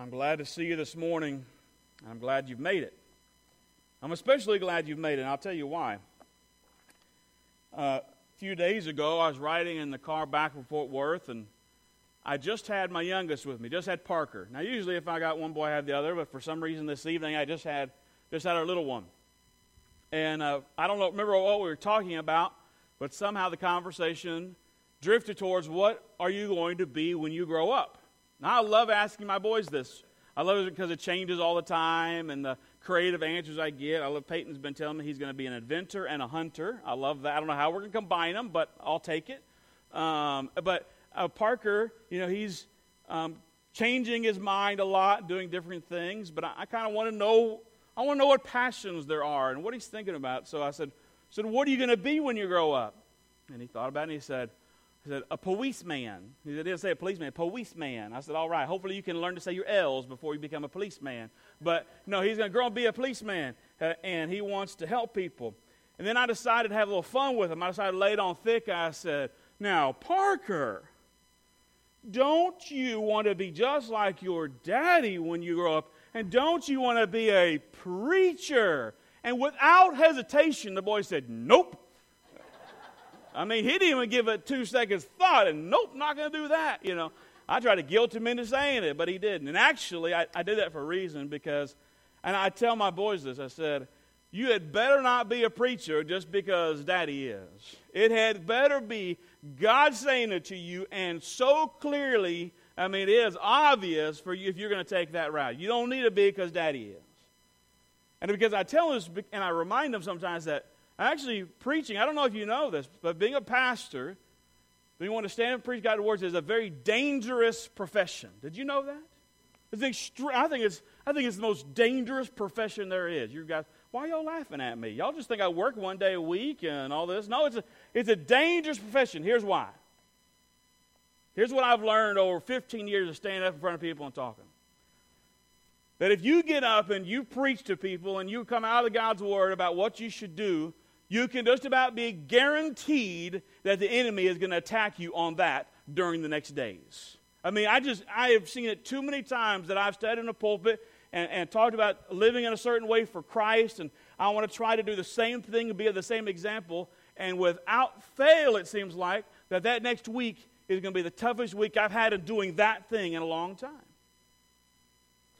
I'm glad to see you this morning. I'm glad you've made it. I'm especially glad you've made it, and I'll tell you why. Uh, a few days ago, I was riding in the car back from Fort Worth, and I just had my youngest with me, just had Parker. Now, usually if I got one boy, I have the other, but for some reason this evening, I just had just had our little one. And uh, I don't know, remember what we were talking about, but somehow the conversation drifted towards what are you going to be when you grow up? Now, I love asking my boys this. I love it because it changes all the time and the creative answers I get. I love Peyton's been telling me he's going to be an inventor and a hunter. I love that. I don't know how we're going to combine them, but I'll take it. Um, but uh, Parker, you know, he's um, changing his mind a lot, doing different things. But I, I kind of want to know. I want to know what passions there are and what he's thinking about. So I said, "said What are you going to be when you grow up?" And he thought about it. and He said, he said, a policeman. He didn't say a policeman, policeman. I said, all right, hopefully you can learn to say your L's before you become a policeman. But no, he's going to grow and be a policeman, uh, and he wants to help people. And then I decided to have a little fun with him. I decided to lay it on thick. I said, now, Parker, don't you want to be just like your daddy when you grow up? And don't you want to be a preacher? And without hesitation, the boy said, nope. I mean, he didn't even give it two seconds thought, and nope, not going to do that. You know, I tried to guilt him into saying it, but he didn't. And actually, I, I did that for a reason because, and I tell my boys this. I said, "You had better not be a preacher just because Daddy is. It had better be God saying it to you, and so clearly. I mean, it is obvious for you if you're going to take that route. You don't need to be because Daddy is." And because I tell this, and I remind them sometimes that Actually, preaching, I don't know if you know this, but being a pastor, being one to stand and preach God's words is a very dangerous profession. Did you know that? It's extre- I, think it's, I think it's the most dangerous profession there is. You guys, why y'all laughing at me? Y'all just think I work one day a week and all this. No, it's a, it's a dangerous profession. Here's why. Here's what I've learned over 15 years of standing up in front of people and talking. That if you get up and you preach to people and you come out of God's Word about what you should do, you can just about be guaranteed that the enemy is going to attack you on that during the next days. I mean, I just, I have seen it too many times that I've stood in a pulpit and, and talked about living in a certain way for Christ, and I want to try to do the same thing and be the same example. And without fail, it seems like that that next week is going to be the toughest week I've had in doing that thing in a long time.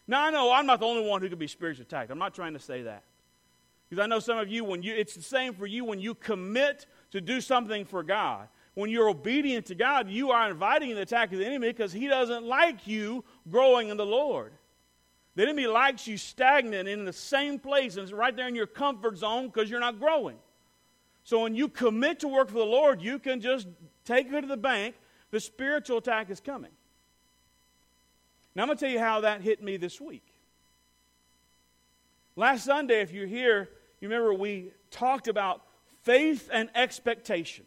Now, I know I'm not the only one who can be spiritually attacked. I'm not trying to say that. Because I know some of you, when you, it's the same for you when you commit to do something for God. When you're obedient to God, you are inviting the attack of the enemy because he doesn't like you growing in the Lord. The enemy likes you stagnant in the same place and it's right there in your comfort zone because you're not growing. So when you commit to work for the Lord, you can just take it to the bank. The spiritual attack is coming. Now I'm going to tell you how that hit me this week. Last Sunday, if you're here, you remember we talked about faith and expectation.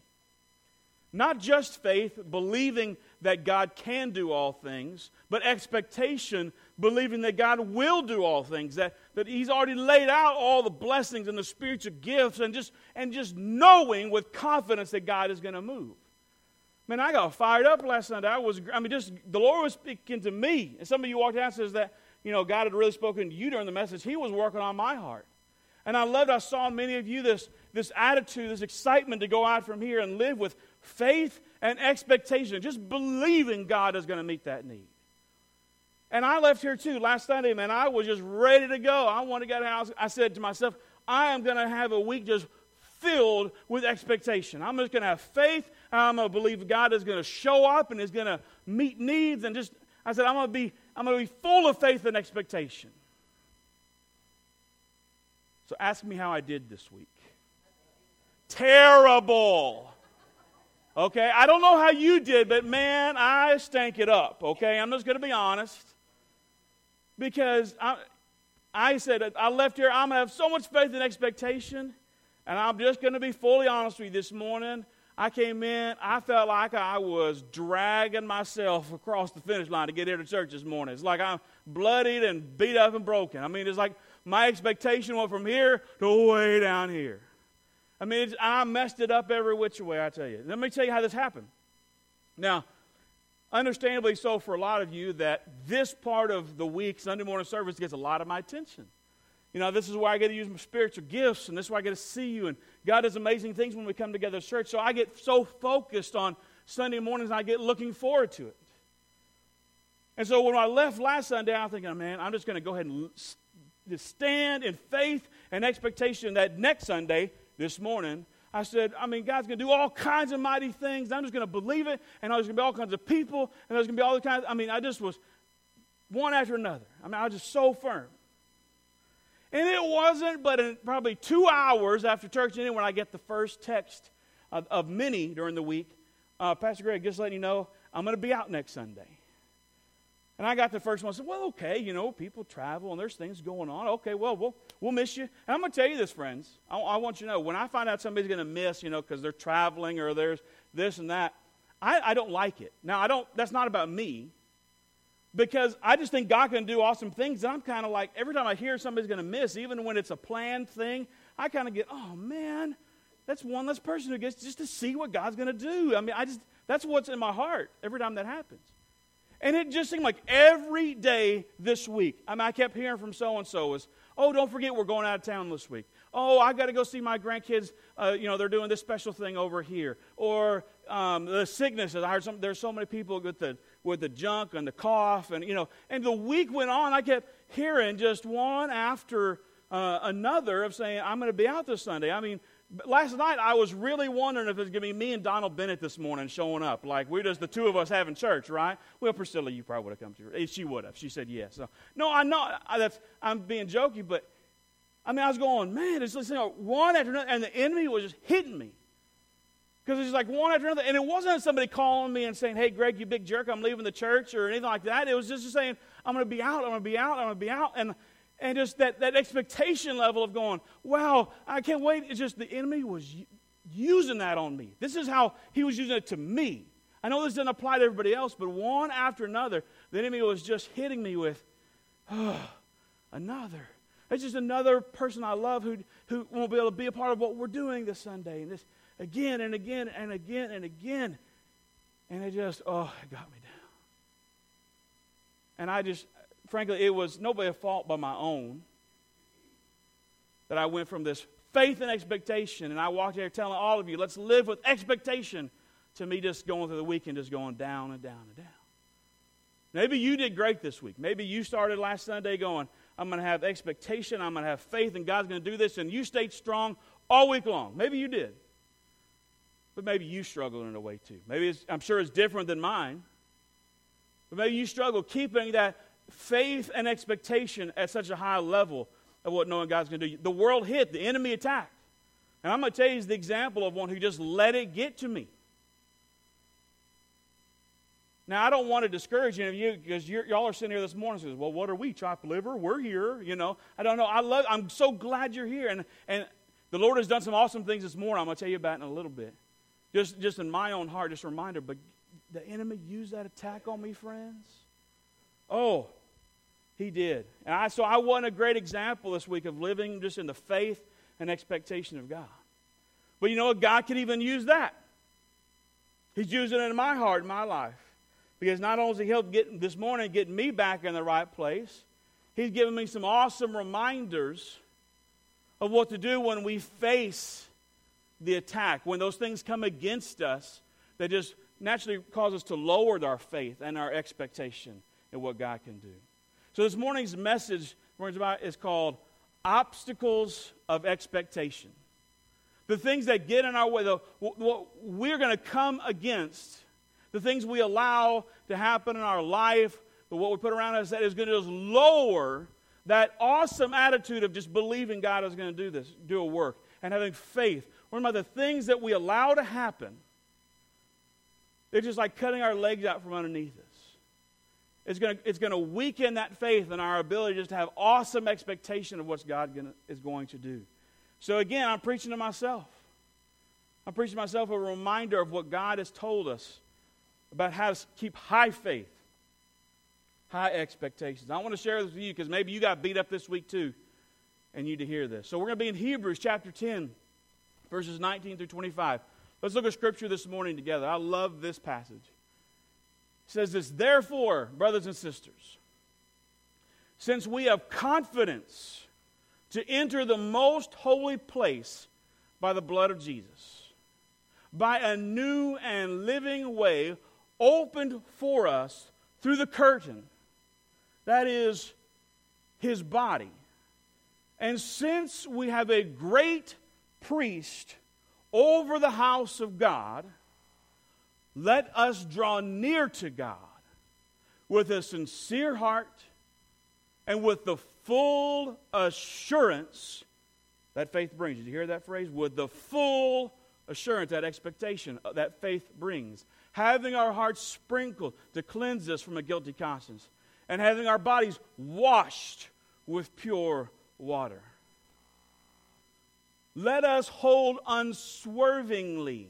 Not just faith, believing that God can do all things, but expectation, believing that God will do all things, that, that He's already laid out all the blessings and the spiritual gifts, and just, and just knowing with confidence that God is going to move. Man, I got fired up last Sunday. I was, I mean, just the Lord was speaking to me. And some of you walked out and says that, you know, God had really spoken to you during the message. He was working on my heart. And I loved, I saw in many of you this, this attitude, this excitement to go out from here and live with faith and expectation, just believing God is going to meet that need. And I left here too last Sunday, man. I was just ready to go. I wanted to get out. I said to myself, I am going to have a week just filled with expectation. I'm just going to have faith. I'm going to believe God is going to show up and is going to meet needs. And just, I said, I'm going to be, I'm going to be full of faith and expectation. So ask me how I did this week. Terrible. Okay, I don't know how you did, but man, I stank it up. Okay, I'm just going to be honest. Because I, I said, I left here, I'm going to have so much faith and expectation, and I'm just going to be fully honest with you this morning. I came in, I felt like I was dragging myself across the finish line to get here to church this morning. It's like I'm bloodied and beat up and broken. I mean, it's like my expectation went from here to way down here. I mean, I messed it up every which way, I tell you. Let me tell you how this happened. Now, understandably so for a lot of you, that this part of the week, Sunday morning service, gets a lot of my attention. You know, this is where I get to use my spiritual gifts, and this is where I get to see you. And God does amazing things when we come together as church. So I get so focused on Sunday mornings, I get looking forward to it. And so when I left last Sunday, I'm thinking, man, I'm just going to go ahead and just stand in faith and expectation that next Sunday, this morning, I said, I mean, God's going to do all kinds of mighty things. I'm just going to believe it, and there's going to be all kinds of people, and there's going to be all the kinds. I mean, I just was one after another. I mean, I was just so firm. And it wasn't but in probably two hours after church ended when I get the first text of, of many during the week. Uh, Pastor Greg, just letting you know, I'm going to be out next Sunday. And I got the first one. I said, well, okay, you know, people travel and there's things going on. Okay, well, we'll, we'll miss you. And I'm going to tell you this, friends. I, I, want you to know, when I find out somebody's going to miss, you know, because they're traveling or there's this and that, I, I don't like it. Now, I don't, that's not about me because I just think God can do awesome things. And I'm kind of like, every time I hear somebody's going to miss, even when it's a planned thing, I kind of get, oh, man, that's one less person who gets just to see what God's going to do. I mean, I just, that's what's in my heart every time that happens. And it just seemed like every day this week, I mean, I kept hearing from so and so was, oh, don't forget we're going out of town this week. Oh, I got to go see my grandkids. Uh, you know, they're doing this special thing over here. Or um, the sicknesses. I heard some, there's so many people with the, with the junk and the cough. And, you know, and the week went on. I kept hearing just one after uh, another of saying, I'm going to be out this Sunday. I mean, last night I was really wondering if it's going to be me and Donald Bennett this morning showing up. Like we're just the two of us having church, right? Well, Priscilla, you probably would have come to her. She would have. She said yes. So no, I know I, that's I'm being jokey, but I mean I was going, man, it's just you know, one after another, and the enemy was just hitting me. Because it's like one after another. And it wasn't somebody calling me and saying, Hey, Greg, you big jerk, I'm leaving the church or anything like that. It was just saying, I'm going to be out, I'm going to be out, I'm going to be out. And and just that, that expectation level of going, wow, I can't wait. It's just the enemy was using that on me. This is how he was using it to me. I know this doesn't apply to everybody else, but one after another, the enemy was just hitting me with, oh, another. It's just another person I love who, who won't be able to be a part of what we're doing this Sunday. And this again and again and again and again. And it just, oh, it got me down. And I just, frankly, it was nobody's fault but my own that I went from this faith and expectation, and I walked here telling all of you, let's live with expectation, to me just going through the weekend, just going down and down and down. Maybe you did great this week. Maybe you started last Sunday going, I'm going to have expectation, I'm going to have faith, and God's going to do this, and you stayed strong all week long. Maybe you did. But maybe you struggled in a way too. Maybe I'm sure it's different than mine. But maybe you struggle keeping that faith and expectation at such a high level of what knowing God's going to do. The world hit, the enemy attacked. And I'm going to tell you the example of one who just let it get to me. Now, I don't want to discourage any of you because y'all are sitting here this morning and says, well, what are we, chopped liver? We're here, you know. I don't know. I love, I'm so glad you're here. And, and the Lord has done some awesome things this morning. I'm going to tell you about in a little bit. Just, just in my own heart, just a reminder. But the enemy used that attack on me, friends. Oh, he did. And I, so I want a great example this week of living just in the faith and expectation of God. But you know what? God can even use that. He's using it in my heart, in my life. Because not only has He helped get this morning get me back in the right place, He's given me some awesome reminders of what to do when we face the attack, when those things come against us that just naturally cause us to lower our faith and our expectation in what God can do. So this morning's message is called Obstacles of Expectation. The things that get in our way, the, what we're going to come against, the things we allow to happen in our life, the what we put around us that is going to just lower that awesome attitude of just believing God is going to do this, do a work, and having faith. One of the things that we allow to happen, they're just like cutting our legs out from underneath us. It's going to, it's going to weaken that faith and our ability just to have awesome expectation of what God gonna, is going to do. So again, I'm preaching to myself. I'm preaching to myself a reminder of what God has told us about how to keep high faith, high expectations. I want to share this with you because maybe you got beat up this week too and you need to hear this. So we're going to be in Hebrews chapter 10, verses 19 through 25. Let's look at scripture this morning together. I love this passage. Says this, therefore, brothers and sisters, since we have confidence to enter the most holy place by the blood of Jesus, by a new and living way opened for us through the curtain, that is, his body. And since we have a great priest over the house of God, let us draw near to God with a sincere heart and with the full assurance that faith brings. Did you hear that phrase? With the full assurance, that expectation that faith brings. Having our hearts sprinkled to cleanse us from a guilty conscience, and having our bodies washed with pure water. Let us hold unswervingly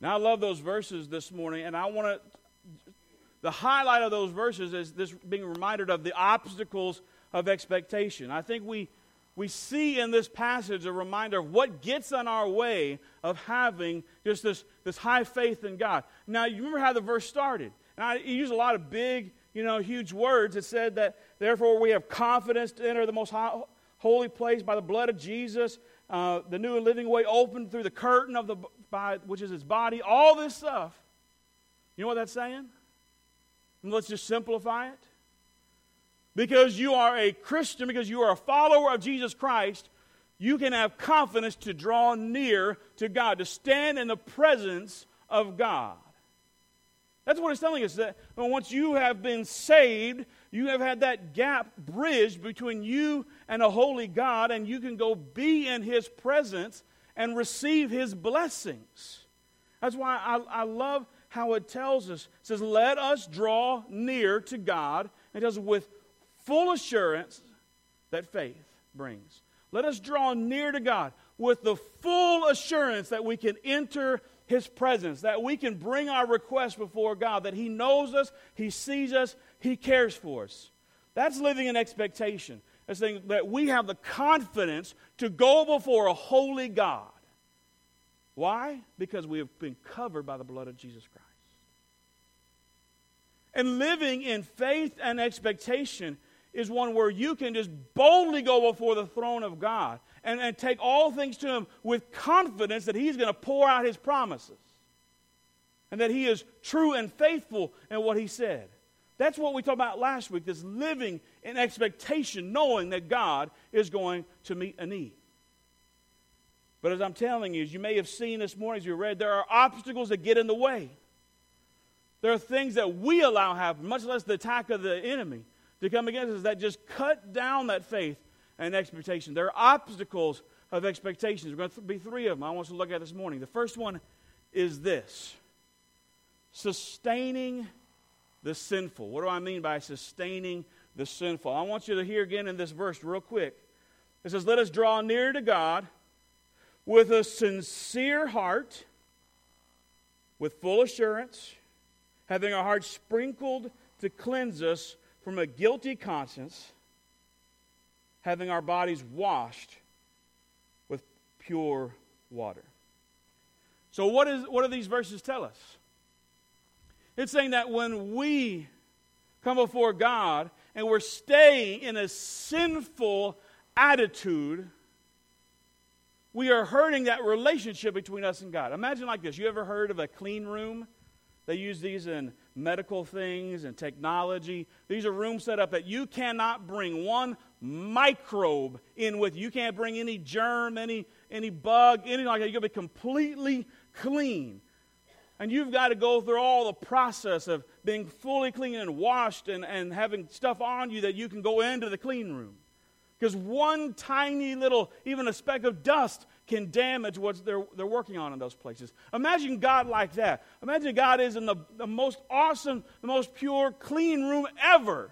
Now, I love those verses this morning, and I want to. The highlight of those verses is this being reminded of the obstacles of expectation. I think we, we see in this passage a reminder of what gets in our way of having just this, this high faith in God. Now, you remember how the verse started. And I use a lot of big, you know, huge words. It said that, therefore, we have confidence to enter the most high, holy place by the blood of Jesus, uh, the new and living way opened through the curtain of the, by, which is his body, all this stuff. You know what that's saying? And let's just simplify it because you are a Christian, because you are a follower of Jesus Christ, you can have confidence to draw near to God, to stand in the presence of God. That's what it's telling us that once you have been saved, you have had that gap bridged between you and a holy God, and you can go be in His presence and receive His blessings. That's why I, I love how it tells us. It says, Let us draw near to God. It does with full assurance that faith brings. Let us draw near to God with the full assurance that we can enter His presence, that we can bring our requests before God, that He knows us, He sees us, He cares for us. That's living in expectation. That's saying that we have the confidence to go before a holy God. Why? Because we have been covered by the blood of Jesus Christ. And living in faith and expectation is one where you can just boldly go before the throne of God and, and take all things to Him with confidence that He's going to pour out His promises and that He is true and faithful in what He said. That's what we talked about last week this living in expectation, knowing that God is going to meet a need. But as I'm telling you, as you may have seen this morning as you read, there are obstacles that get in the way. There are things that we allow happen, much less the attack of the enemy to come against us that just cut down that faith and expectation. There are obstacles of expectations. We're going to be three of them I want us to look at this morning. The first one is this sustaining the sinful. What do I mean by sustaining the sinful? I want you to hear again in this verse, real quick. It says, Let us draw near to God with a sincere heart, with full assurance, having our hearts sprinkled to cleanse us from a guilty conscience, having our bodies washed with pure water. So, what, is, what do these verses tell us? It's saying that when we come before God and we're staying in a sinful attitude, we are hurting that relationship between us and God. Imagine like this you ever heard of a clean room? They use these in medical things and technology. These are rooms set up that you cannot bring one microbe in with you. Can't bring any germ, any, any bug, anything like that. You've got to be completely clean. And you've got to go through all the process of being fully clean and washed and, and having stuff on you that you can go into the clean room. Because one tiny little, even a speck of dust, can damage what they're, they're working on in those places. Imagine God like that. Imagine God is in the, the most awesome, the most pure, clean room ever.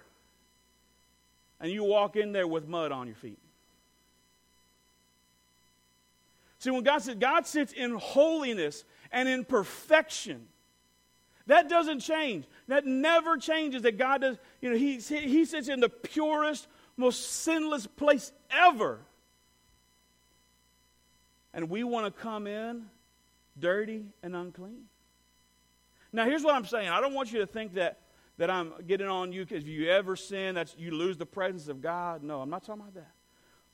And you walk in there with mud on your feet. See, when God said God sits in holiness and in perfection, that doesn't change. That never changes. That God does, you know, He, he sits in the purest, most sinless place ever. And we want to come in dirty and unclean. Now, here's what I'm saying. I don't want you to think that, that I'm getting on you because if you ever sin, that's you lose the presence of God. No, I'm not talking about that.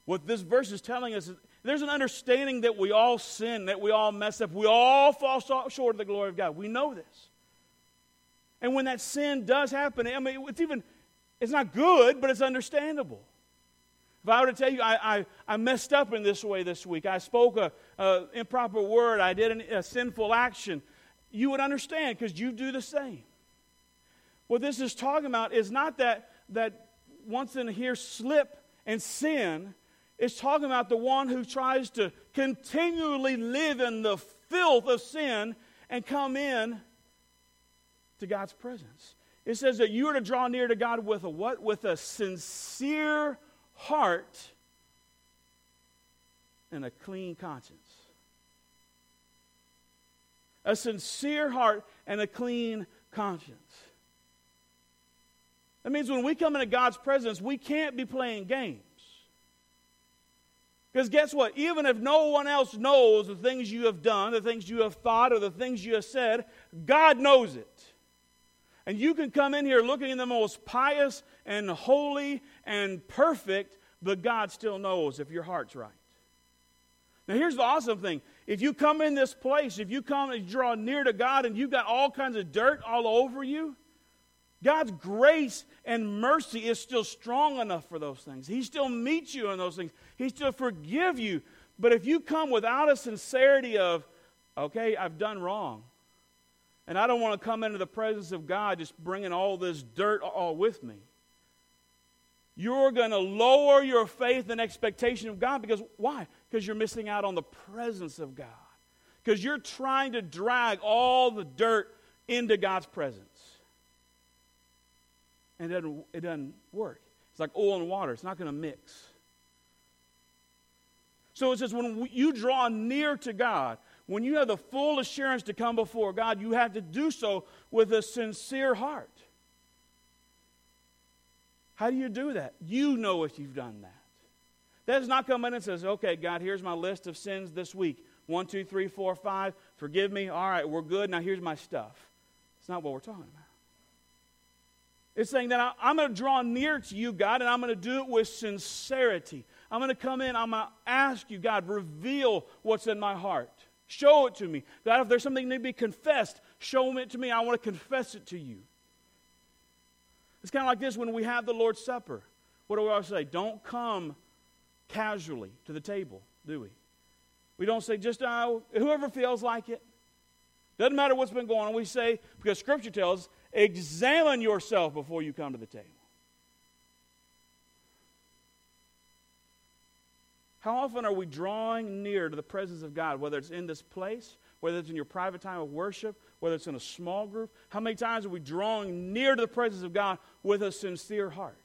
What this verse is telling us is there's an understanding that we all sin, that we all mess up, we all fall short of the glory of God. We know this. And when that sin does happen, I mean, it's even, it's not good, but it's understandable. If I were to tell you I, I, I messed up in this way this week, I spoke a, a improper word, I did an, a sinful action, you would understand because you do the same. What this is talking about is not that, that once in here slip and sin, it's talking about the one who tries to continually live in the filth of sin and come in to God's presence. It says that you are to draw near to God with a what? With a sincere heart and a clean conscience. A sincere heart and a clean conscience. That means when we come into God's presence, we can't be playing games. Because guess what? Even if no one else knows the things you have done, the things you have thought, or the things you have said, God knows it. And you can come in here looking the most pious and holy and perfect, but God still knows if your heart's right. Now, here's the awesome thing. If you come in this place, if you come and draw near to God and you've got all kinds of dirt all over you, God's grace and mercy is still strong enough for those things. He still meets you in those things. He still forgive you. But if you come without a sincerity of, okay, I've done wrong, and I don't want to come into the presence of God just bringing all this dirt all with me, you're going to lower your faith and expectation of God because why? Because you're missing out on the presence of God. Because you're trying to drag all the dirt into God's presence and it doesn't, it doesn't work. It's like oil and water, it's not going to mix. So it says, when you draw near to God, when you have the full assurance to come before God, you have to do so with a sincere heart. How do you do that? You know if you've done that. That does not come in and says, okay, God, here's my list of sins this week. One, two, three, four, five. Forgive me. All right, we're good. Now here's my stuff. It's not what we're talking about. It's saying that I, am going to draw near to you, God, and I'm going to do it with sincerity. I'm going to come in, I'm going to ask you, God, reveal what's in my heart. Show it to me. God, if there's something that need to be confessed, show it to me. I want to confess it to you. It's kind of like this when we have the Lord's Supper. What do we always say? Don't come casually to the table, do we? We don't say just uh, whoever feels like it. Doesn't matter what's been going on. We say, because Scripture tells us, Examine yourself before you come to the table. How often are we drawing near to the presence of God, whether it's in this place, whether it's in your private time of worship, whether it's in a small group? How many times are we drawing near to the presence of God with a sincere heart?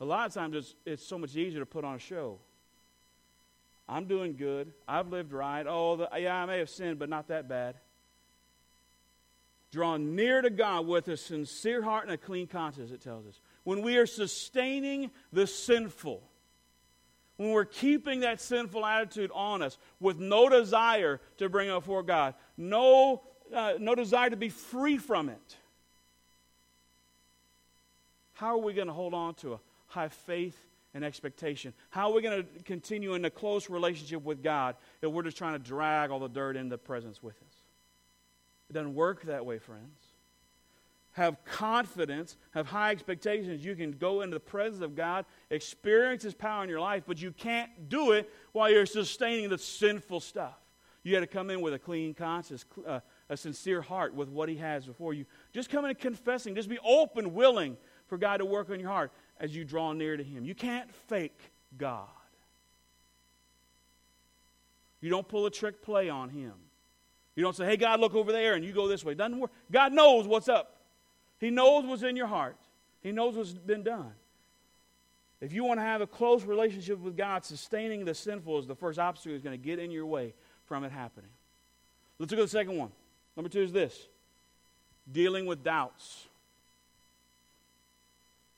A lot of times it's, it's so much easier to put on a show. I'm doing good. I've lived right. Oh, the, yeah, I may have sinned, but not that bad drawn near to God with a sincere heart and a clean conscience, it tells us. When we are sustaining the sinful, when we're keeping that sinful attitude on us with no desire to bring it before God, no, uh, no desire to be free from it, how are we going to hold on to a high faith and expectation? How are we going to continue in a close relationship with God if we're just trying to drag all the dirt into the presence with us? It doesn't work that way, friends. Have confidence, have high expectations. You can go into the presence of God, experience His power in your life, but you can't do it while you're sustaining the sinful stuff. You got to come in with a clean conscience, uh, a sincere heart with what He has before you. Just come in confessing. Just be open, willing for God to work on your heart as you draw near to Him. You can't fake God. You don't pull a trick play on him. You don't say, hey, God, look over there, and you go this way. Doesn't work. God knows what's up. He knows what's in your heart. He knows what's been done. If you want to have a close relationship with God, sustaining the sinful is the first obstacle that's going to get in your way from it happening. Let's look at the second one. Number two is this dealing with doubts.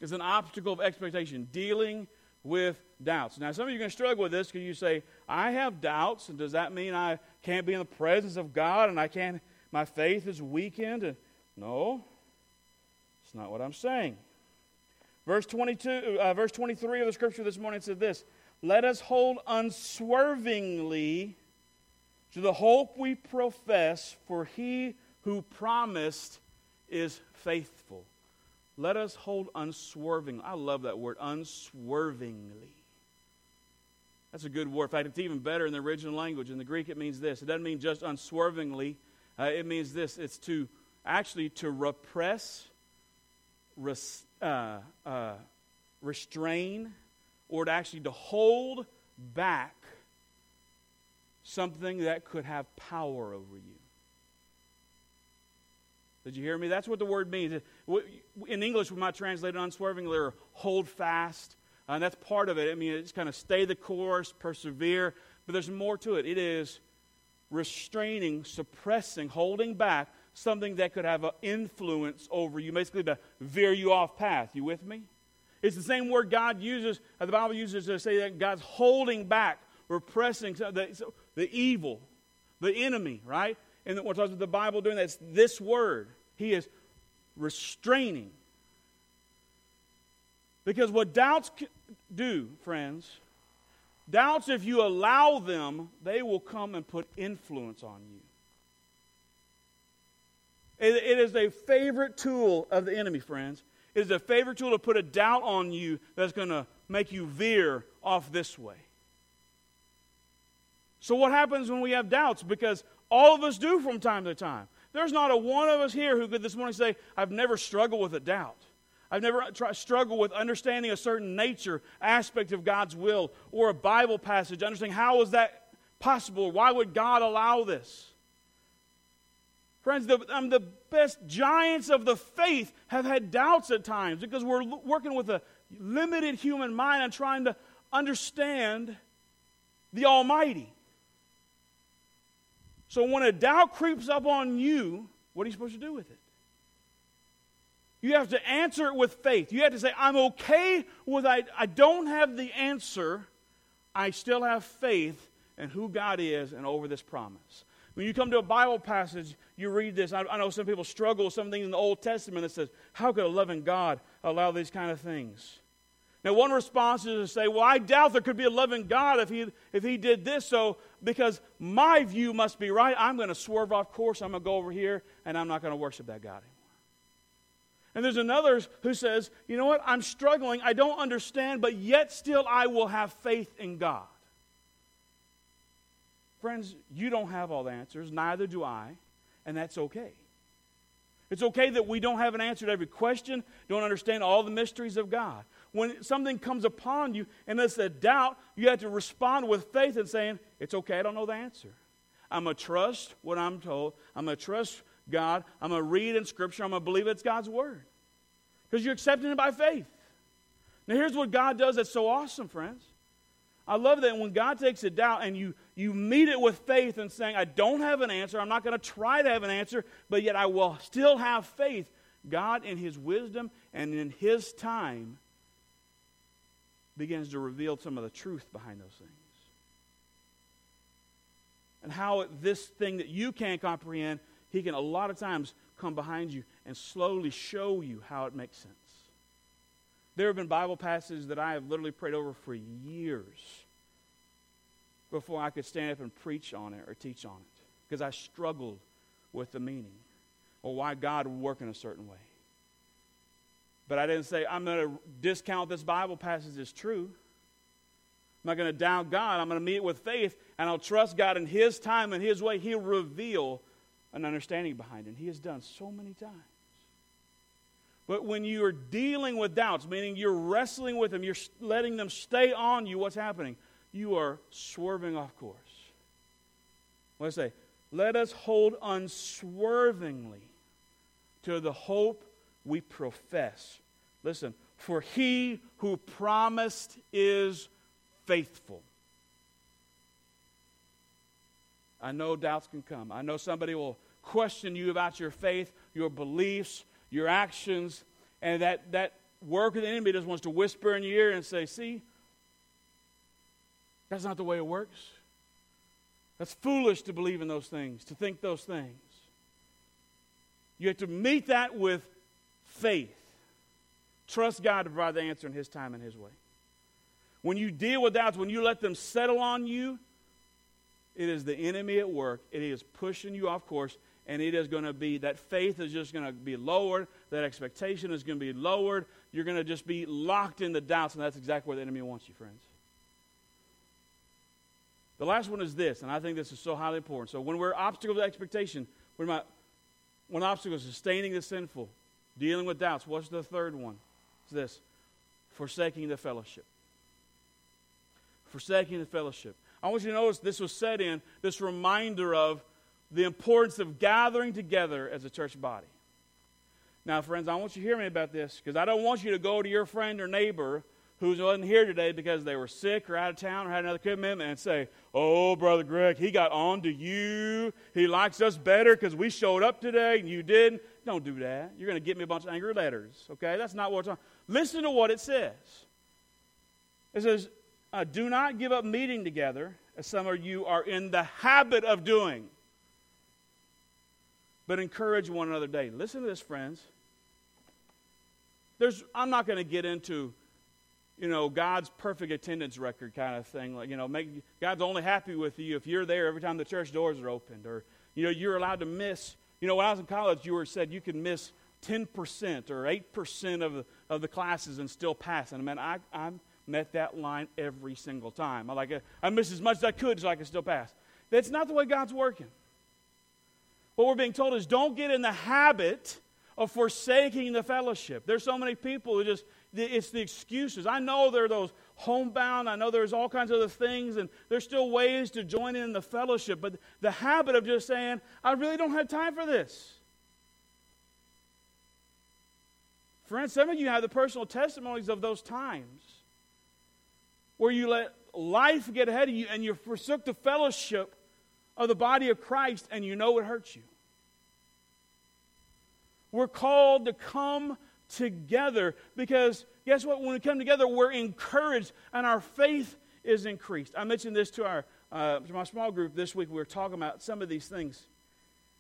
It's an obstacle of expectation, dealing with doubts. Now, some of you are going to struggle with this because you say, I have doubts, and does that mean I can't be in the presence of God and I can't, my faith is weakened? And, no, it's not what I'm saying. Verse 22, uh, verse 23 of the scripture this morning said this Let us hold unswervingly to the hope we profess, for he who promised is faithful. Let us hold unswervingly. I love that word, unswervingly. That's a good word. In fact, it's even better in the original language. In the Greek, it means this. It doesn't mean just unswervingly. Uh, it means this. It's to actually to repress, res, uh, uh, restrain, or to actually to hold back something that could have power over you. Did you hear me? That's what the word means. In English, we might translate it unswervingly or hold fast. Uh, and that's part of it. I mean, it's kind of stay the course, persevere. But there's more to it. It is restraining, suppressing, holding back something that could have an influence over you, basically to veer you off path. You with me? It's the same word God uses, uh, the Bible uses to say that God's holding back, repressing the, the evil, the enemy, right? And what does the Bible doing? That's this word. He is restraining. Because what doubts do, friends, doubts, if you allow them, they will come and put influence on you. It is a favorite tool of the enemy, friends. It is a favorite tool to put a doubt on you that's going to make you veer off this way. So, what happens when we have doubts? Because all of us do from time to time. There's not a one of us here who could this morning say, I've never struggled with a doubt. I've never tried, struggled with understanding a certain nature, aspect of God's will, or a Bible passage, understanding how is that possible? Why would God allow this? Friends, the, um, the best giants of the faith have had doubts at times because we're l- working with a limited human mind and trying to understand the Almighty. So when a doubt creeps up on you, what are you supposed to do with it? You have to answer it with faith. You have to say, I'm okay with I, I don't have the answer. I still have faith in who God is and over this promise. When you come to a Bible passage, you read this. I, I know some people struggle with some things in the Old Testament that says, How could a loving God allow these kind of things? Now, one response is to say, Well, I doubt there could be a loving God if he, if he did this. So, because my view must be right, I'm going to swerve off course. I'm going to go over here and I'm not going to worship that God anymore. And there's another who says, You know what? I'm struggling. I don't understand, but yet still I will have faith in God. Friends, you don't have all the answers, neither do I, and that's okay. It's okay that we don't have an answer to every question, don't understand all the mysteries of God. When something comes upon you and it's a doubt, you have to respond with faith and saying, It's okay, I don't know the answer. I'm going to trust what I'm told. I'm going to trust God. I'm going to read in Scripture. I'm going to believe it's God's Word. Because you're accepting it by faith. Now, here's what God does that's so awesome, friends. I love that when God takes a doubt and you, you meet it with faith and saying, I don't have an answer, I'm not going to try to have an answer, but yet I will still have faith. God, in His wisdom and in His time, begins to reveal some of the truth behind those things. And how this thing that you can't comprehend, He can a lot of times come behind you and slowly show you how it makes sense. There have been Bible passages that I have literally prayed over for years before I could stand up and preach on it or teach on it because I struggled with the meaning or why God would work in a certain way. But I didn't say, I'm going to discount this Bible passage as true. I'm not going to doubt God. I'm going to meet it with faith, and I'll trust God in His time and His way. He'll reveal an understanding behind it. He has done so many times. But when you are dealing with doubts, meaning you're wrestling with them, you're letting them stay on you, what's happening? You are swerving off course. It say? Let us hold unswervingly to the hope we profess. Listen, for he who promised is faithful. I know doubts can come. I know somebody will question you about your faith, your beliefs, your actions, and that, that work of the enemy just wants to whisper in your ear and say, See, that's not the way it works. That's foolish to believe in those things, to think those things. You have to meet that with faith. Trust God to provide the answer in His time and His way. When you deal with doubts, when you let them settle on you, it is the enemy at work. It is pushing you off course, and it is going to be that faith is just going to be lowered. That expectation is going to be lowered. You're going to just be locked in the doubts, and that's exactly where the enemy wants you, friends. The last one is this, and I think this is so highly important. So when we're obstacles to expectation, when, my, when obstacles sustaining the sinful, dealing with doubts, what's the third one? It's this forsaking the fellowship. Forsaking the fellowship. I want you to notice this was said in this reminder of the importance of gathering together as a church body. Now, friends, I want you to hear me about this because I don't want you to go to your friend or neighbor who wasn't here today because they were sick or out of town or had another commitment and say, Oh, Brother Greg, he got on to you. He likes us better because we showed up today and you didn't. Don't do that. You're going to get me a bunch of angry letters, okay? That's not what it's on. Listen to what it says. It says, uh, Do not give up meeting together, as some of you are in the habit of doing, but encourage one another daily. Listen to this, friends. There's, I'm not going to get into you know, God's perfect attendance record kind of thing. Like, you know, make, God's only happy with you if you're there every time the church doors are opened. Or, you know, you're allowed to miss. You know, when I was in college, you were said you could miss 10% or 8% of the, of the classes and still pass. And I mean, I, I met that line every single time. I like I missed as much as I could so I could still pass. That's not the way God's working. What we're being told is don't get in the habit of forsaking the fellowship. There's so many people who just it's the excuses. I know there are those homebound. I know there's all kinds of other things, and there's still ways to join in the fellowship. But the habit of just saying, I really don't have time for this. Friends, some of you have the personal testimonies of those times where you let life get ahead of you and you forsook the fellowship of the body of Christ and you know it hurts you. We're called to come together because guess what? When we come together, we're encouraged and our faith is increased. I mentioned this to our uh, to my small group this week. We were talking about some of these things,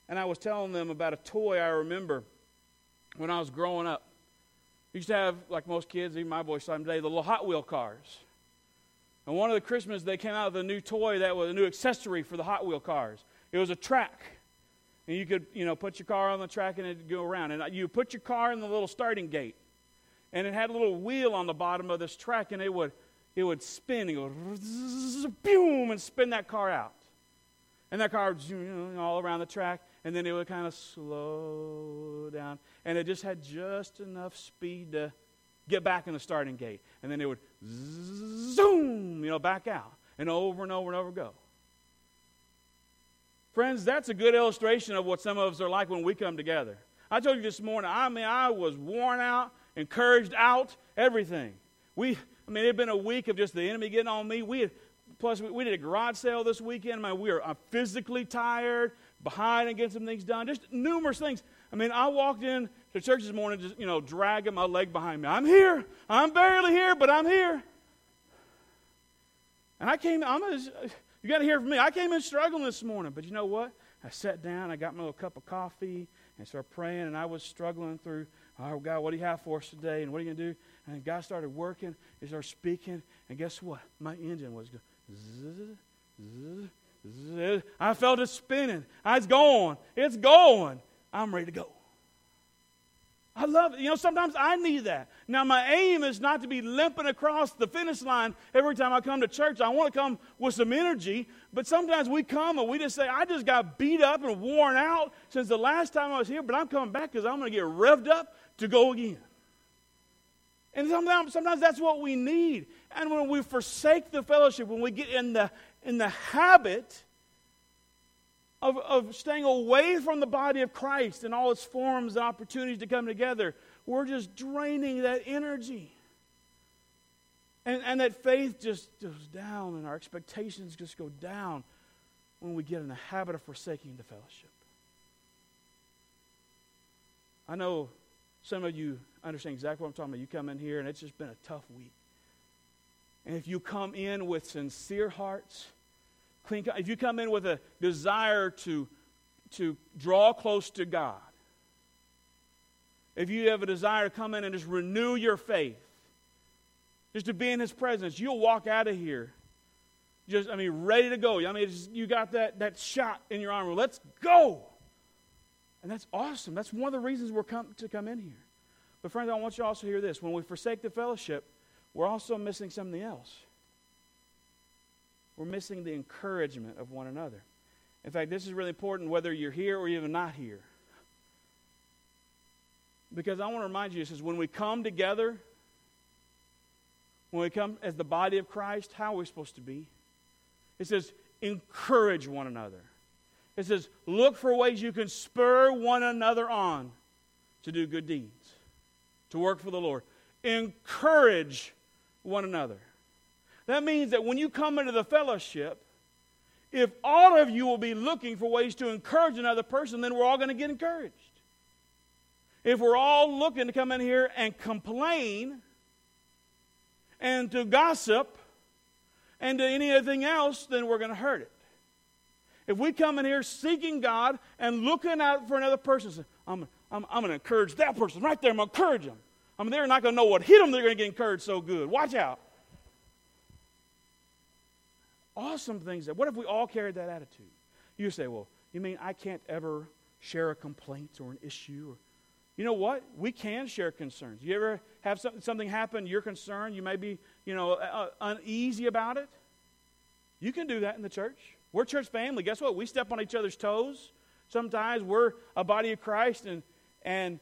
and I was telling them about a toy I remember when I was growing up. We used to have, like most kids, even my boys them today, the little Hot Wheel cars. And one of the Christmas, they came out with a new toy that was a new accessory for the Hot Wheel cars. It was a track and you could, you know, put your car on the track and it'd go around. And you put your car in the little starting gate, and it had a little wheel on the bottom of this track, and it would, it would spin. It would boom and spin that car out, and that car would all around the track, and then it would kind of slow down, and it just had just enough speed to get back in the starting gate, and then it would zoom, you know, back out, and over and over and over go. Friends, that's a good illustration of what some of us are like when we come together. I told you this morning, I mean, I was worn out, encouraged out, everything. We, I mean, it had been a week of just the enemy getting on me. We had, plus, we, we did a garage sale this weekend. I mean, we were I'm uh, physically tired, behind and getting some things done, just numerous things. I mean, I walked in to church this morning, just, you know, dragging my leg behind me. I'm here. I'm barely here, but I'm here. And I came, I'm a, you got to hear from me. I came in struggling this morning, but you know what? I sat down, I got my little cup of coffee, and started praying, and I was struggling through, oh, God, what do you have for us today? And what are you going to do? And God started working, He started speaking, and guess what? My engine was going, I felt it spinning. It's going. It's going. I'm ready to go. I love it. You know, sometimes I need that. Now, my aim is not to be limping across the finish line every time I come to church. I want to come with some energy, but sometimes we come and we just say, I just got beat up and worn out since the last time I was here, but I'm coming back because I'm going to get revved up to go again. And sometimes, sometimes that's what we need. And when we forsake the fellowship, when we get in the, in the habit of, of staying away from the body of Christ and all its forms and opportunities to come together, we're just draining that energy. And, and that faith just goes down and our expectations just go down when we get in the habit of forsaking the fellowship. I know some of you understand exactly what I'm talking about. You come in here and it's just been a tough week. And if you come in with sincere hearts, clean, if you come in with a desire to, to draw close to God, if you have a desire to come in and just renew your faith, just to be in His presence, you'll walk out of here just, I mean, ready to go. I mean, you got that, that shot in your arm. Let's go. And that's awesome. That's one of the reasons we're come, to come in here. But, friends, I want you to also hear this. When we forsake the fellowship, we're also missing something else. We're missing the encouragement of one another. In fact, this is really important whether you're here or even not here. Because I want to remind you, this is when we come together, when we come as the body of Christ, how are we supposed to be? It says, encourage one another. It says, look for ways you can spur one another on to do good deeds, to work for the Lord. Encourage one another. That means that when you come into the fellowship, if all of you will be looking for ways to encourage another person, then we're all going to get encouraged. If we're all looking to come in here and complain and to gossip and to anything else, then we're going to hurt it. If we come in here seeking God and looking out for another person, I'm, I'm, I'm going to encourage that person right there. I'm going to encourage them. I mean, they're not going to know what hit them. They're going to get encouraged so good. Watch out. Awesome things. That, what if we all carried that attitude? You say, well, you mean I can't ever share a complaint or an issue? Or, you know what? We can share concerns. You ever have something, something happen, you're concerned, you may be, you know, uh, uneasy about it? You can do that in the church. We're church family. Guess what? We step on each other's toes. Sometimes we're a body of Christ and, and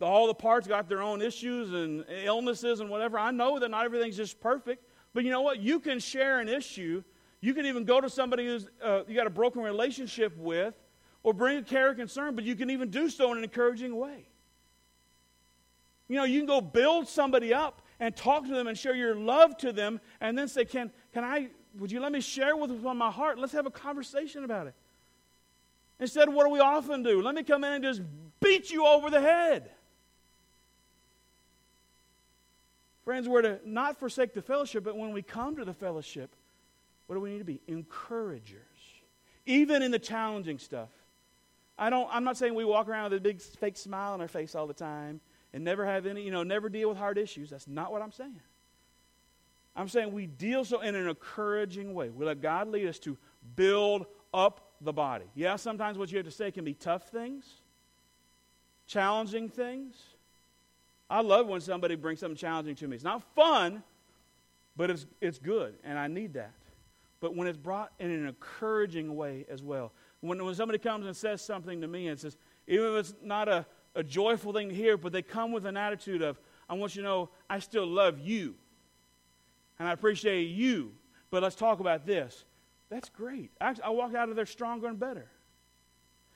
all the parts got their own issues and illnesses and whatever. I know that not everything's just perfect. But you know what? You can share an issue. You can even go to somebody who's uh, you got a broken relationship with or bring a care or concern, but you can even do so in an encouraging way. You know, you can go build somebody up and talk to them and share your love to them and then say, Can, can I would you let me share with my heart? Let's have a conversation about it. Instead, what do we often do? Let me come in and just beat you over the head. Friends, we're to not forsake the fellowship, but when we come to the fellowship, what do we need to be? Encouragers. Even in the challenging stuff. I don't, I'm not saying we walk around with a big fake smile on our face all the time and never have any, you know, never deal with hard issues. That's not what I'm saying. I'm saying we deal so in an encouraging way. We let God lead us to build up the body. Yeah, sometimes what you have to say can be tough things, challenging things. I love when somebody brings something challenging to me. It's not fun, but it's, it's good, and I need that. But when it's brought in an encouraging way as well, when, when somebody comes and says something to me and says, even if it's not a, a joyful thing to hear, but they come with an attitude of, I want you to know I still love you and I appreciate you, but let's talk about this. That's great. I, I walk out of there stronger and better.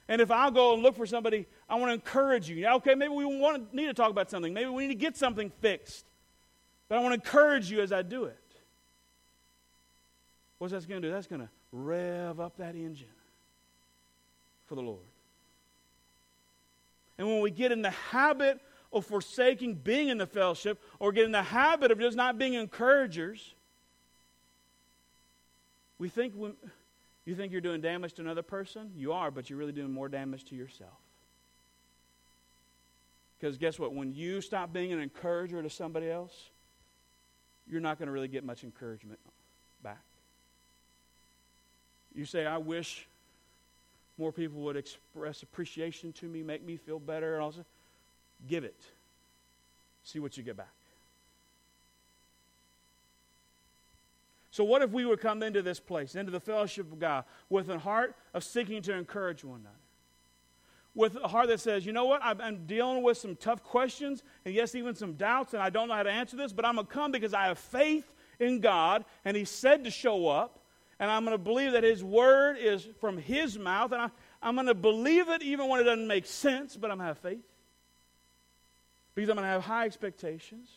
And if I'll go and look for somebody, I want to encourage you. Okay, maybe we want to, need to talk about something. Maybe we need to get something fixed. But I want to encourage you as I do it. What's that going to do? That's going to rev up that engine for the Lord. And when we get in the habit of forsaking being in the fellowship or getting the habit of just not being encouragers, we think when, you think you're doing damage to another person. You are, but you're really doing more damage to yourself. Because guess what? When you stop being an encourager to somebody else, you're not going to really get much encouragement back. You say, I wish more people would express appreciation to me, make me feel better, and also Give it. See what you get back. So, what if we would come into this place, into the fellowship of God, with a heart of seeking to encourage one another? With a heart that says, you know what, I'm dealing with some tough questions, and yes, even some doubts, and I don't know how to answer this, but I'm going to come because I have faith in God, and He said to show up, and I'm going to believe that His Word is from His mouth, and I, I'm going to believe it even when it doesn't make sense, but I'm going to have faith. Because I'm going to have high expectations.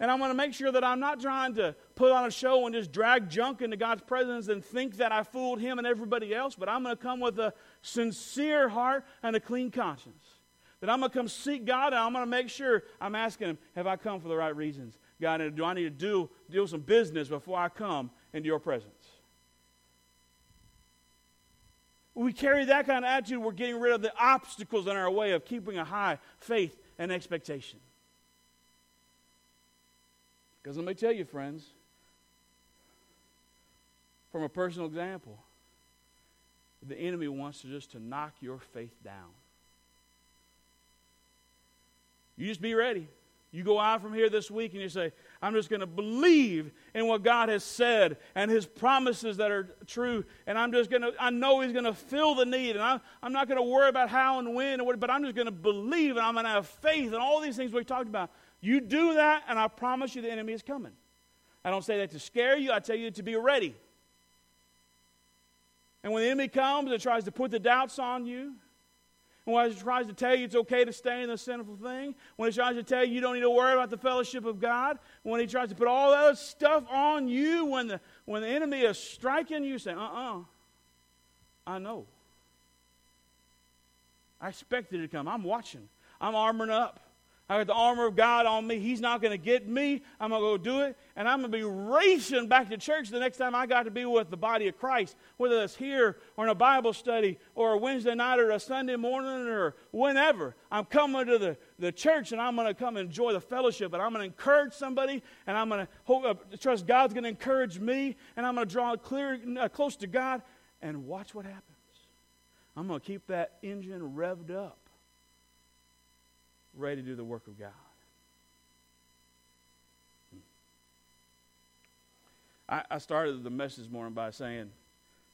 And I'm going to make sure that I'm not trying to put on a show and just drag junk into God's presence and think that I fooled Him and everybody else, but I'm going to come with a sincere heart and a clean conscience. That I'm going to come seek God and I'm going to make sure I'm asking Him, have I come for the right reasons? God, do I need to do, do some business before I come into your presence? When we carry that kind of attitude, we're getting rid of the obstacles in our way of keeping a high faith and expectation. Because let me tell you, friends, from a personal example, the enemy wants to just to knock your faith down. You just be ready. You go out from here this week and you say, I'm just going to believe in what God has said and His promises that are true. And I'm just going to, I know He's going to fill the need. And I'm, I'm not going to worry about how and when, what, but I'm just going to believe and I'm going to have faith and all these things we talked about. You do that, and I promise you the enemy is coming. I don't say that to scare you, I tell you to be ready. And when the enemy comes and tries to put the doubts on you, when he tries to tell you it's okay to stay in the sinful thing, when he tries to tell you you don't need to worry about the fellowship of God, when he tries to put all that stuff on you, when the, when the enemy is striking you, say, uh uh-uh, uh, I know. I expected it to come. I'm watching. I'm armoring up. I got the armor of God on me. He's not going to get me. I'm going to go do it. And I'm going to be racing back to church the next time I got to be with the body of Christ, whether it's here or in a Bible study or a Wednesday night or a Sunday morning or whenever. I'm coming to the, the church and I'm going to come enjoy the fellowship. And I'm going to encourage somebody and I'm going to hope, uh, trust God's going to encourage me. And I'm going to draw clear, uh, close to God and watch what happens. I'm going to keep that engine revved up ready to do the work of God. I, I started the message this morning by saying,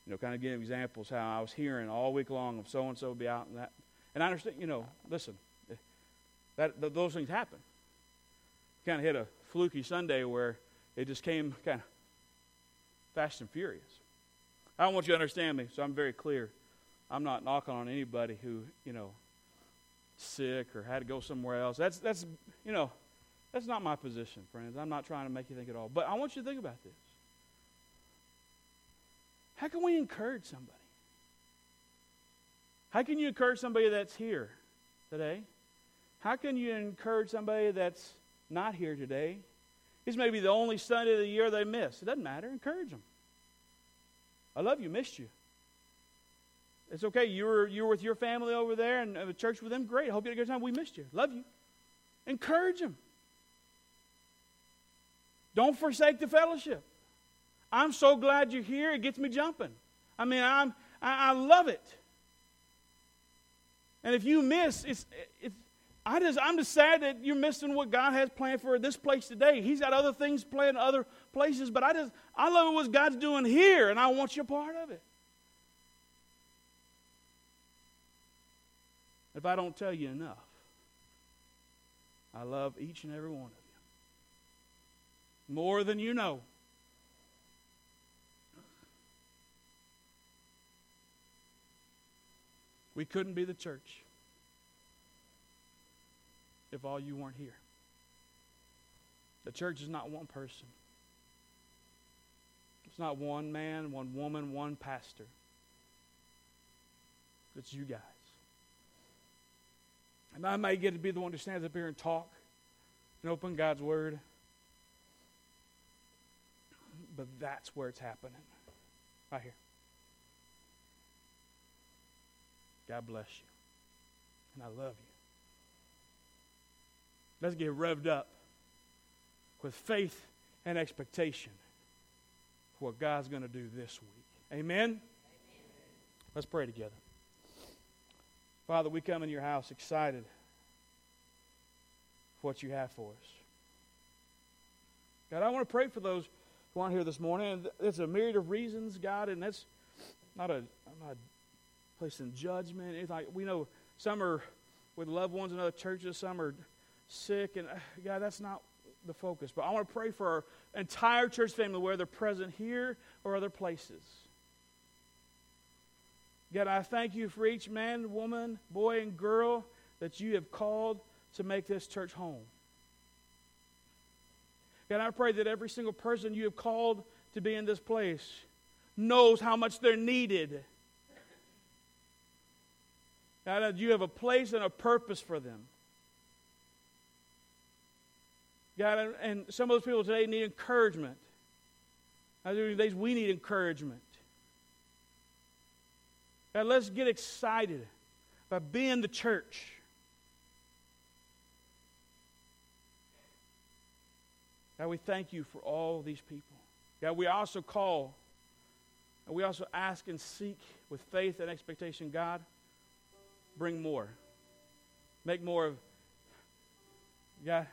you know, kind of giving examples how I was hearing all week long of so and so be out and that. And I understand, you know, listen, that, that those things happen. Kind of hit a fluky Sunday where it just came kind of fast and furious. I don't want you to understand me, so I'm very clear. I'm not knocking on anybody who, you know, sick or had to go somewhere else. That's, that's, you know, that's not my position, friends. I'm not trying to make you think at all. But I want you to think about this. How can we encourage somebody? How can you encourage somebody that's here today? How can you encourage somebody that's not here today? This may be the only Sunday of the year they miss. It doesn't matter. Encourage them. I love you, missed you. It's okay. You were, you were with your family over there and uh, church with them. Great. Hope you had a good time. We missed you. Love you. Encourage them. Don't forsake the fellowship. I'm so glad you're here. It gets me jumping. I mean, I'm, I, I love it. And if you miss, it's, it's, I just, I'm just sad that you're missing what God has planned for this place today. He's got other things planned other places, but I just, I love what God's doing here, and I want you a part of it. If I don't tell you enough, I love each and every one of you. More than you know. We couldn't be the church if all you weren't here. The church is not one person. It's not one man, one woman, one pastor. It's you guys. And I may get to be the one who stands up here and talk and open God's Word. But that's where it's happening. Right here. God bless you. And I love you. Let's get revved up with faith and expectation for what God's going to do this week. Amen? Amen? Let's pray together. Father, we come in your house excited for what you have for us. God, I want to pray for those who aren't here this morning. It's a myriad of reasons, God, and that's not a, I'm not placing judgment. It's like we know some are with loved ones in other churches, some are sick, and uh, God, that's not the focus. But I want to pray for our entire church family, whether they're present here or other places. God, I thank you for each man, woman, boy, and girl that you have called to make this church home. God, I pray that every single person you have called to be in this place knows how much they're needed. God, you have a place and a purpose for them. God, and some of those people today need encouragement. These We need encouragement. Let's get excited about being the church. God, we thank you for all these people. God, we also call and we also ask and seek with faith and expectation, God, bring more. Make more of, God,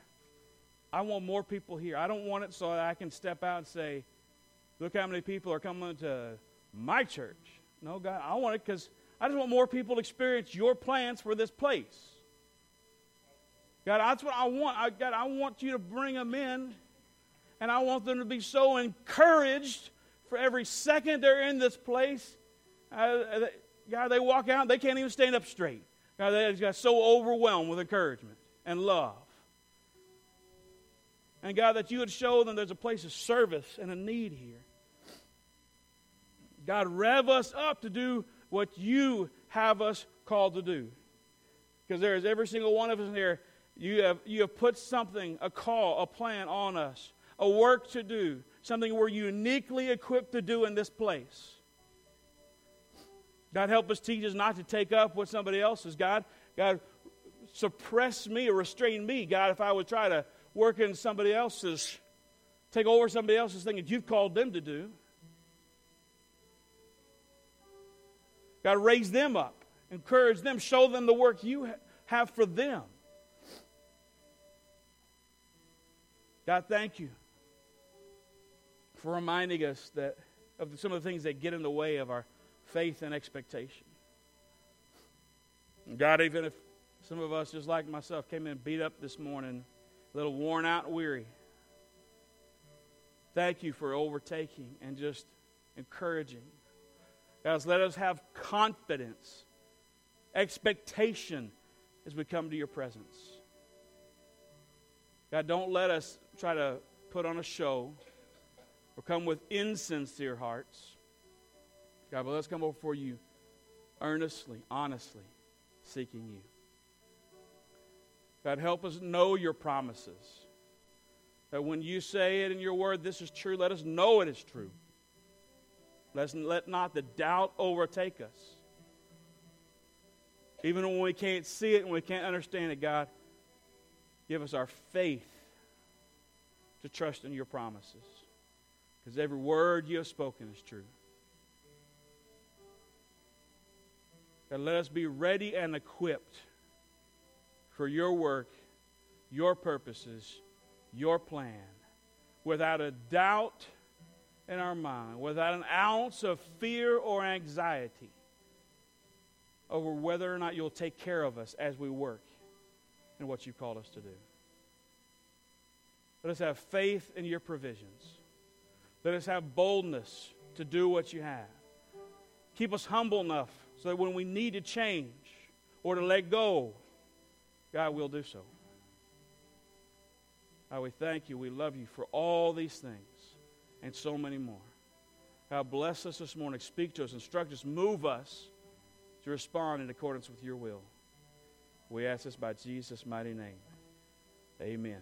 I want more people here. I don't want it so that I can step out and say, look how many people are coming to my church. No, God, I want it because I just want more people to experience your plans for this place. God, that's what I want. I, God, I want you to bring them in, and I want them to be so encouraged for every second they're in this place. Uh, God, they walk out, they can't even stand up straight. God, they got so overwhelmed with encouragement and love. And God, that you would show them there's a place of service and a need here. God, rev us up to do what you have us called to do. Because there is every single one of us in here, you have, you have put something, a call, a plan on us, a work to do, something we're uniquely equipped to do in this place. God, help us teach us not to take up what somebody else is. God, God, suppress me or restrain me, God, if I would try to work in somebody else's, take over somebody else's thing that you've called them to do. God, raise them up, encourage them, show them the work you have for them. God, thank you for reminding us that of some of the things that get in the way of our faith and expectation. God, even if some of us, just like myself, came in beat up this morning, a little worn out and weary, thank you for overtaking and just encouraging. Guys, let us have confidence, expectation as we come to your presence. God, don't let us try to put on a show or come with insincere hearts. God, but let's come before you earnestly, honestly, seeking you. God, help us know your promises. That when you say it in your word, this is true, let us know it is true. Let's, let not the doubt overtake us. Even when we can't see it and we can't understand it, God, give us our faith to trust in your promises. Because every word you have spoken is true. And let us be ready and equipped for your work, your purposes, your plan, without a doubt in our mind, without an ounce of fear or anxiety over whether or not you'll take care of us as we work in what you called us to do. Let us have faith in your provisions. Let us have boldness to do what you have. Keep us humble enough so that when we need to change or to let go, God will do so. God, we thank you. We love you for all these things and so many more. God, bless us this morning. Speak to us, instruct us, move us to respond in accordance with your will. We ask this by Jesus' mighty name. Amen.